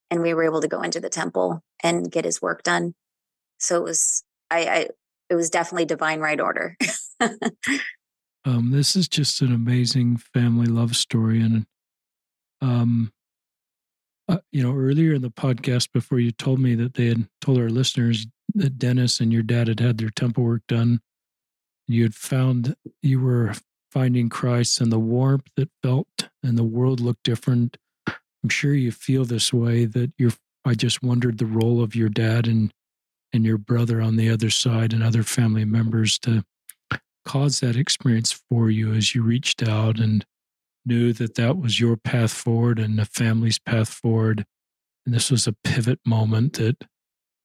And we were able to go into the temple and get his work done. So it was I, I it was definitely divine right order. um, this is just an amazing family love story, and um, uh, you know, earlier in the podcast, before you told me that they had told our listeners that Dennis and your dad had had their temple work done, you had found you were finding Christ and the warmth that felt and the world looked different. I'm sure you feel this way that you're. I just wondered the role of your dad and and your brother on the other side and other family members to cause that experience for you as you reached out and knew that that was your path forward and the family's path forward. And this was a pivot moment that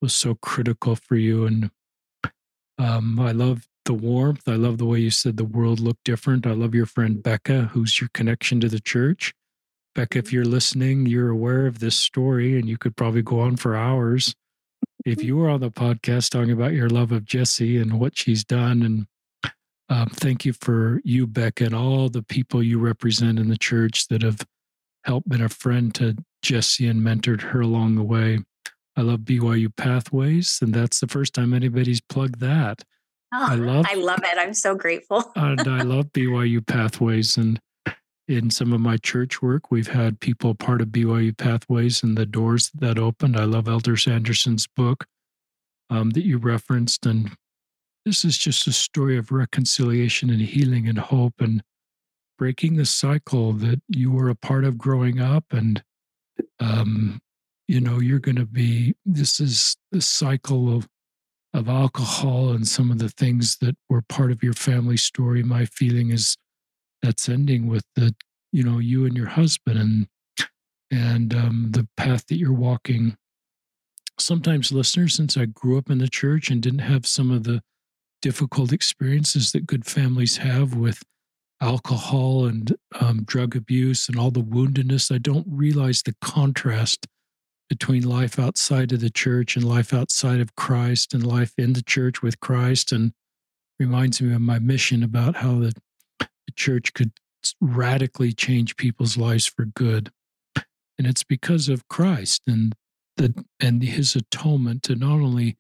was so critical for you. And um, I love the warmth. I love the way you said the world looked different. I love your friend Becca, who's your connection to the church. Becca, if you're listening, you're aware of this story and you could probably go on for hours. If you were on the podcast talking about your love of Jessy and what she's done and um, thank you for you, Beck, and all the people you represent in the church that have helped been a friend to Jessy and mentored her along the way. I love BYU Pathways, and that's the first time anybody's plugged that. Oh, I love I love it. I'm so grateful. and I love BYU Pathways and in some of my church work, we've had people part of BYU Pathways and the doors that opened. I love Elder Andersen's book um, that you referenced. And this is just a story of reconciliation and healing and hope and breaking the cycle that you were a part of growing up. And, um, you know, you're going to be, this is the cycle of, of alcohol and some of the things that were part of your family story. My feeling is that's ending with the, you know, you and your husband and, and um, the path that you're walking sometimes listeners, since I grew up in the church and didn't have some of the difficult experiences that good families have with alcohol and um, drug abuse and all the woundedness, I don't realize the contrast between life outside of the church and life outside of Christ and life in the church with Christ. And reminds me of my mission about how the, the church could radically change people's lives for good. And it's because of Christ and the and his atonement to not only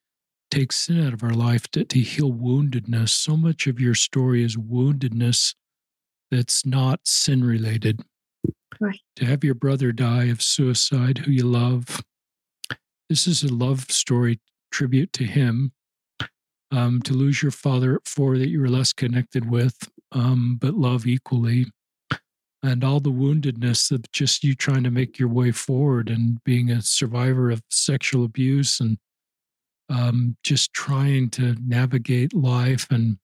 take sin out of our life, to, to heal woundedness. So much of your story is woundedness that's not sin related. Right. To have your brother die of suicide, who you love. This is a love story tribute to him. Um, to lose your father at four that you were less connected with, um, but love equally and all the woundedness of just you trying to make your way forward and being a survivor of sexual abuse and um, just trying to navigate life and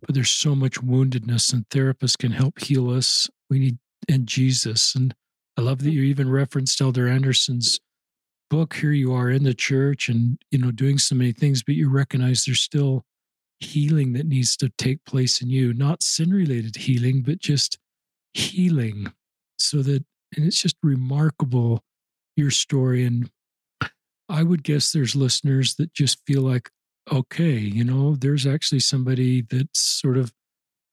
but there's so much woundedness and therapists can help heal us. We need and jesus. And i love that you even referenced elder andersen's book here you are in the church and you know doing so many things but you recognize there's still healing that needs to take place in you. Not sin related healing but just healing so that and it's just remarkable your story and i would guess there's listeners that just feel like okay you know there's actually somebody that's sort of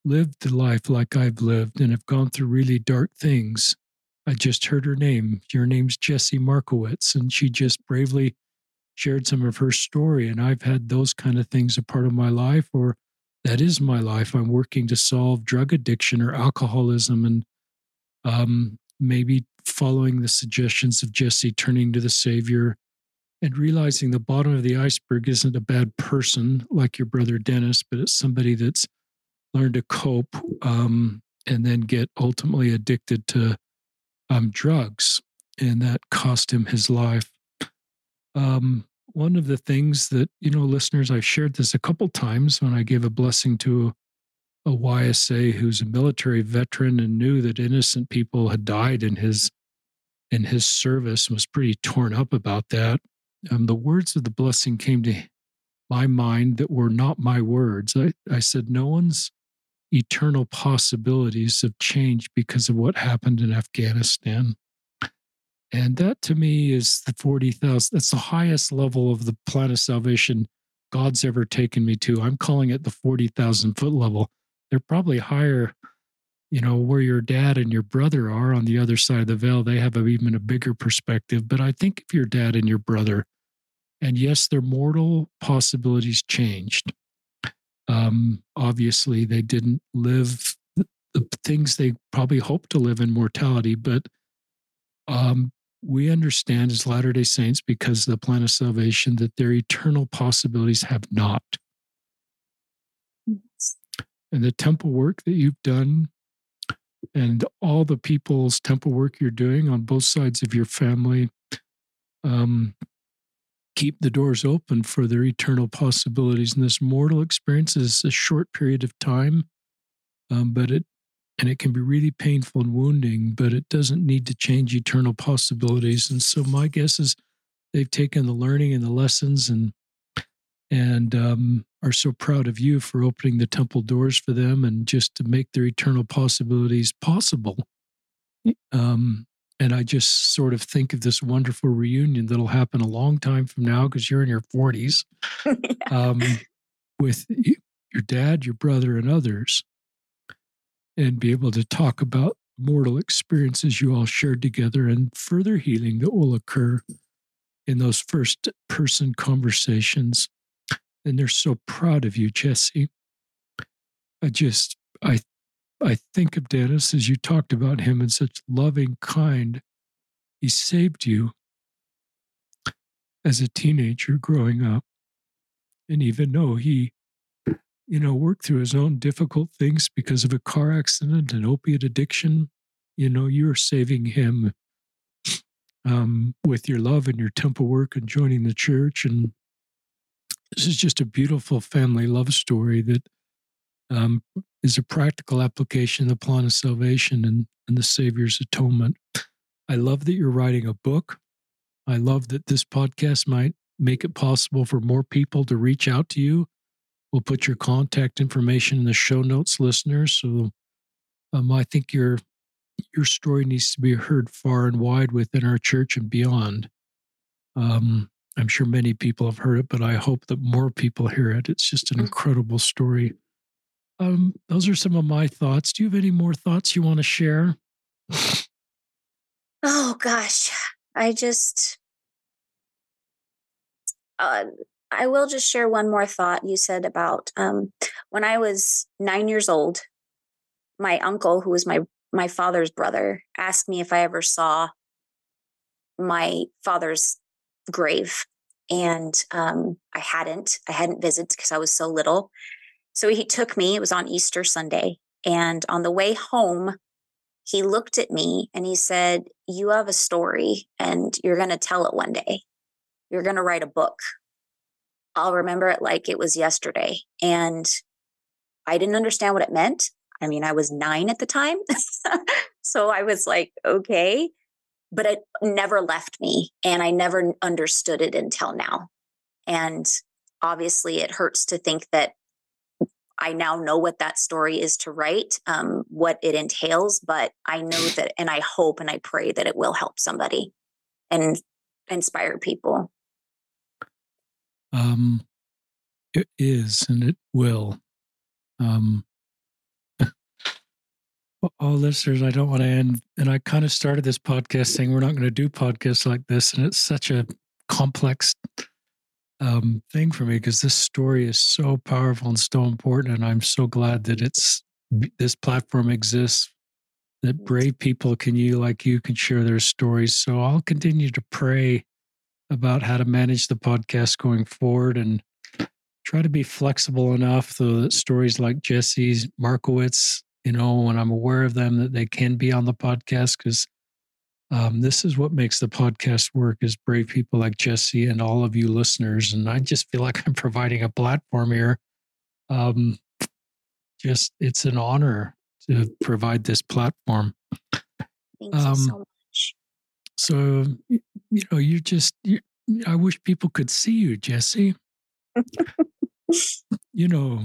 lived the life like i've lived and have gone through really dark things i just heard her name your name's jessy markowitz and she just bravely shared some of her story and i've had those kind of things a part of my life or that is my life. I'm working to solve drug addiction or alcoholism and um, maybe following the suggestions of Jessy, turning to the Savior and realizing the bottom of the iceberg isn't a bad person like your brother Dennis, but it's somebody that's learned to cope um, and then get ultimately addicted to um, drugs. And that cost him his life. Um, one of the things that you know listeners i've shared this a couple times when i gave a blessing to a ysa who's a military veteran and knew that innocent people had died in his in his service and was pretty torn up about that um, the words of the blessing came to my mind that were not my words i, I said no one's eternal possibilities have changed because of what happened in afghanistan and that to me is the 40,000. That's the highest level of the plan of salvation God's ever taken me to. I'm calling it the 40,000 foot level. They're probably higher, you know, where your dad and your brother are on the other side of the veil. They have a, even a bigger perspective. But I think if your dad and your brother, and yes, their mortal possibilities changed. Um, obviously, they didn't live the things they probably hoped to live in mortality, but um, we understand as Latter day Saints, because of the plan of salvation, that their eternal possibilities have not. And the temple work that you've done, and all the people's temple work you're doing on both sides of your family, um, keep the doors open for their eternal possibilities. And this mortal experience is a short period of time, um, but it and it can be really painful and wounding, but it doesn't need to change eternal possibilities. And so my guess is they've taken the learning and the lessons and and um, are so proud of you for opening the temple doors for them and just to make their eternal possibilities possible. Um, and I just sort of think of this wonderful reunion that'll happen a long time from now because you're in your 40s um, with your dad, your brother, and others and be able to talk about mortal experiences you all shared together and further healing that will occur in those first person conversations. And they're so proud of you, Jessy. I just, I, I think of Dennis as you talked about him in such loving, kind. He saved you as a teenager growing up. And even though he, you know, worked through his own difficult things because of a car accident and opiate addiction, you know, you're saving him um, with your love and your temple work and joining the church. And this is just a beautiful family love story that um, is a practical application of the plan of salvation and, and the Savior's atonement. I love that you're writing a book. I love that this podcast might make it possible for more people to reach out to you. We'll put your contact information in the show notes, listeners. So um, I think your your story needs to be heard far and wide within our church and beyond. Um, I'm sure many people have heard it, but I hope that more people hear it. It's just an mm. incredible story. Um, those are some of my thoughts. Do you have any more thoughts you want to share? Oh gosh, I just, uh, I will just share one more thought you said about um, when I was nine years old. My uncle, who was my my father's brother asked me if I ever saw my father's grave. And um, I hadn't. I hadn't visited because I was so little. So he took me, it was on Easter Sunday. And on the way home, he looked at me and he said, You have a story and you're going to tell it one day. You're going to write a book. I'll remember it like it was yesterday. And I didn't understand what it meant. I mean, I was nine at the time. so I was like, okay. But it never left me. And I never understood it until now. And obviously, it hurts to think that I now know what that story is to write, um, what it entails. But I know that, and I hope and I pray that it will help somebody and inspire people. Um, it is, and it will. Um, all listeners, I don't want to end. And I kind of started this podcast saying we're not going to do podcasts like this. And it's such a complex um, thing for me because this story is so powerful and so important. And I'm so glad that it's this platform exists that brave people can you like you can share their stories. So I'll continue to pray about how to manage the podcast going forward and try to be flexible enough so that stories like Jessy's Markowitz you know, when I'm aware of them, that they can be on the podcast because um, this is what makes the podcast work is brave people like Jessy and all of you listeners. And I just feel like I'm providing a platform here. Um, just it's an honor to provide this platform. Thank um, you so much. So, you know, you just, you, I wish people could see you, Jessy. you know,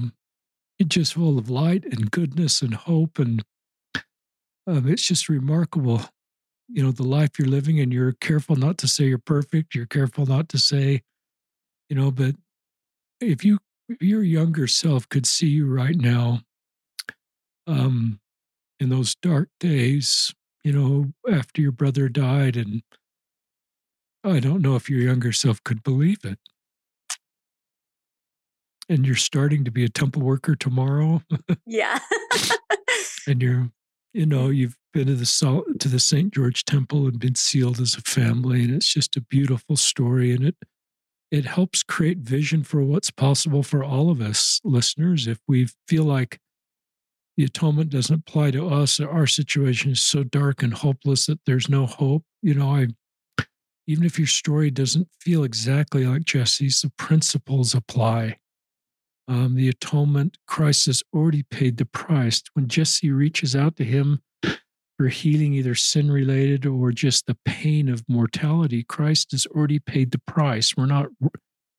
just full of light and goodness and hope. And um, it's just remarkable, you know, the life you're living. And you're careful not to say you're perfect. You're careful not to say, you know, but if you, if your younger self could see you right now, um, in those dark days, you know, after your brother died, and I don't know if your younger self could believe it and you're starting to be a temple worker tomorrow. yeah. and you're, you know, you've been to the salt to the St. George Temple and been sealed as a family, and it's just a beautiful story, and it it helps create vision for what's possible for all of us listeners. If we feel like the atonement doesn't apply to us, our situation is so dark and hopeless that there's no hope. You know, I even if your story doesn't feel exactly like Jessy's, the principles apply um, the atonement, Christ has already paid the price. When Jessy reaches out to him for healing, either sin related or just the pain of mortality, Christ has already paid the price. We're not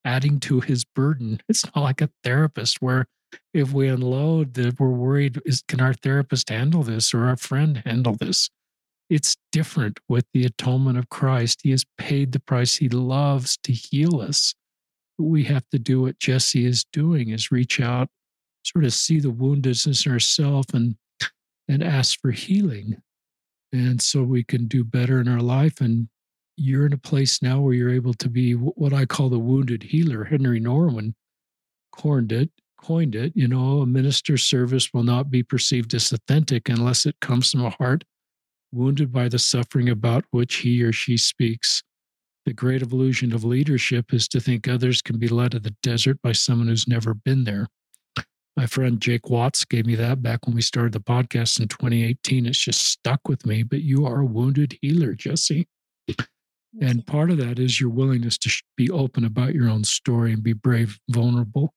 adding to his burden. It's not like a therapist where if we unload that we're worried is can our therapist handle this or our friend handle this it's different with the atonement of christ he has paid the price he loves to heal us we have to do what Jessy is doing is reach out, sort of see the woundedness in ourselves and and ask for healing. And so we can do better in our life. And you're in a place now where you're able to be what I call the wounded healer. Henry Nouwen coined it, coined it. You know, a minister's service will not be perceived as authentic unless it comes from a heart wounded by the suffering about which he or she speaks. The great illusion of leadership is to think others can be led to the desert by someone who's never been there. My friend Jake Watts gave me that back when we started the podcast in 2018. It's just stuck with me. But you are a wounded healer, Jessy. And part of that is your willingness to be open about your own story and be brave, vulnerable.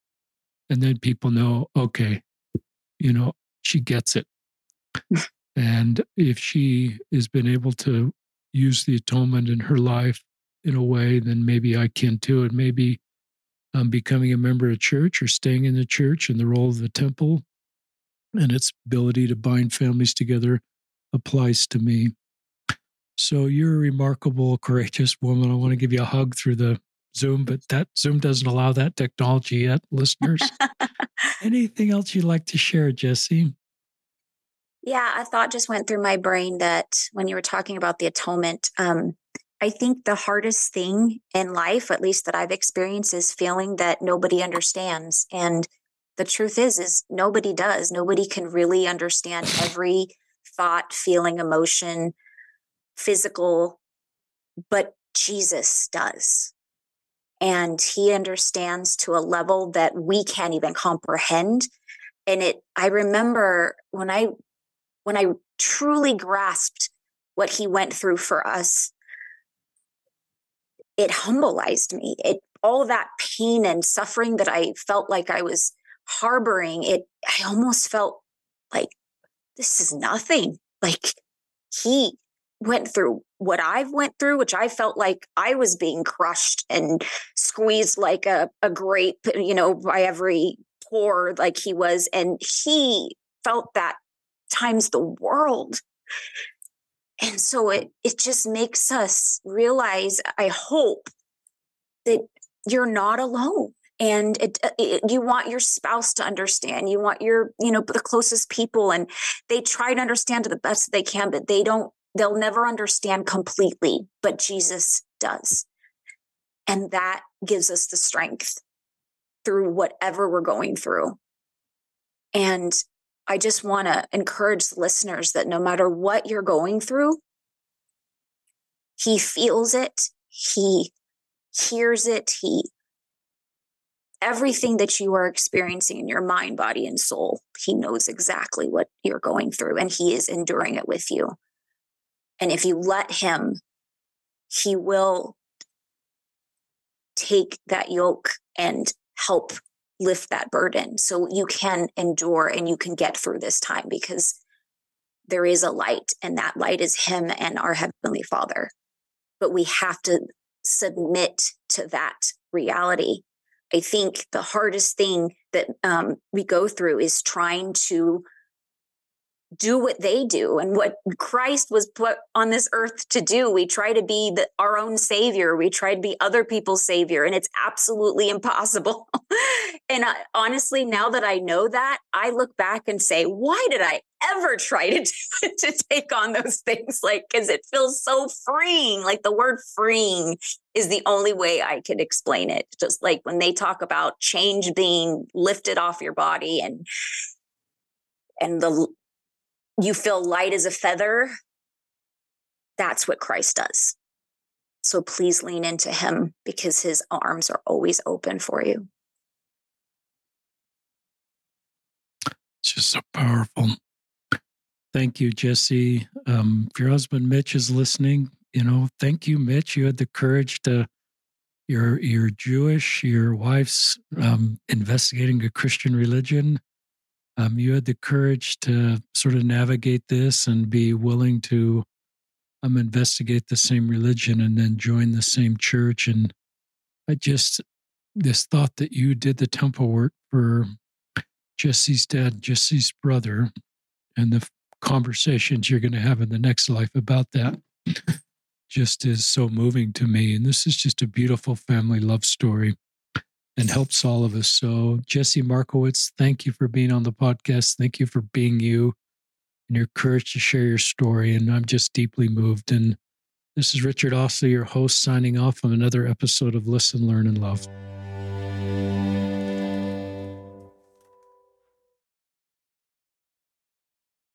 And then people know, okay, you know, she gets it. and if she has been able to use the atonement in her life in a way, then maybe I can too. And maybe um, becoming a member of church or staying in the church and the role of the temple and its ability to bind families together applies to me. So you're a remarkable, courageous woman. I want to give you a hug through the Zoom, but that Zoom doesn't allow that technology yet, listeners. Anything else you'd like to share, Jessy? Yeah, a thought just went through my brain that when you were talking about the atonement, um, I think the hardest thing in life, at least that I've experienced, is feeling that nobody understands. And the truth is, is nobody does. Nobody can really understand every thought, feeling, emotion, physical, but Jesus does. And he understands to a level that we can't even comprehend. And it, I remember when I, when I truly grasped what he went through for us, it humbleized me. It, all that pain and suffering that I felt like I was harboring, it, I almost felt like this is nothing. Like he went through what I've went through, which I felt like I was being crushed and squeezed like a, a grape, you know, by every pore like he was. And he felt that times the world. And so it it just makes us realize, I hope, that you're not alone and it, uh, it, you want your spouse to understand you want your you know the closest people and they try to understand to the best they can but they don't they'll never understand completely, but Jesus does. And that gives us the strength through whatever we're going through. And I just want to encourage listeners that no matter what you're going through, he feels it, he hears it, he everything that you are experiencing in your mind, body, and soul, he knows exactly what you're going through and he is enduring it with you. And if you let him, he will take that yoke and help lift that burden so you can endure and you can get through this time because there is a light and that light is him and our heavenly father. But we have to submit to that reality. I think the hardest thing that um, we go through is trying to do what they do and what Christ was put on this earth to do. We try to be the, our own savior. We try to be other people's savior, and it's absolutely impossible. and I, honestly, now that I know that, I look back and say, why did I ever try to to take on those things? Like, because it feels so freeing. Like the word freeing is the only way I could explain it. Just like when they talk about change being lifted off your body and and the you feel light as a feather, that's what Christ does. So please lean into him because his arms are always open for you. It's just so powerful. Thank you, Jessy. Um, if your husband Mitch is listening, you know, thank you, Mitch. You had the courage to. You're you're Jewish. Your wife's um, investigating a Christian religion um, you had the courage to sort of navigate this and be willing to um, investigate the same religion and then join the same church. And I just, this thought that you did the temple work for Jessy's dad, Jessy's brother, and the conversations you're going to have in the next life about that just is so moving to me. And this is just a beautiful family love story and helps all of us. So, Jessy Markowitz, thank you for being on the podcast. Thank you for being you and your courage to share your story. And I'm just deeply moved. And this is Richard Ostler, your host, signing off on another episode of Listen, Learn, and Love.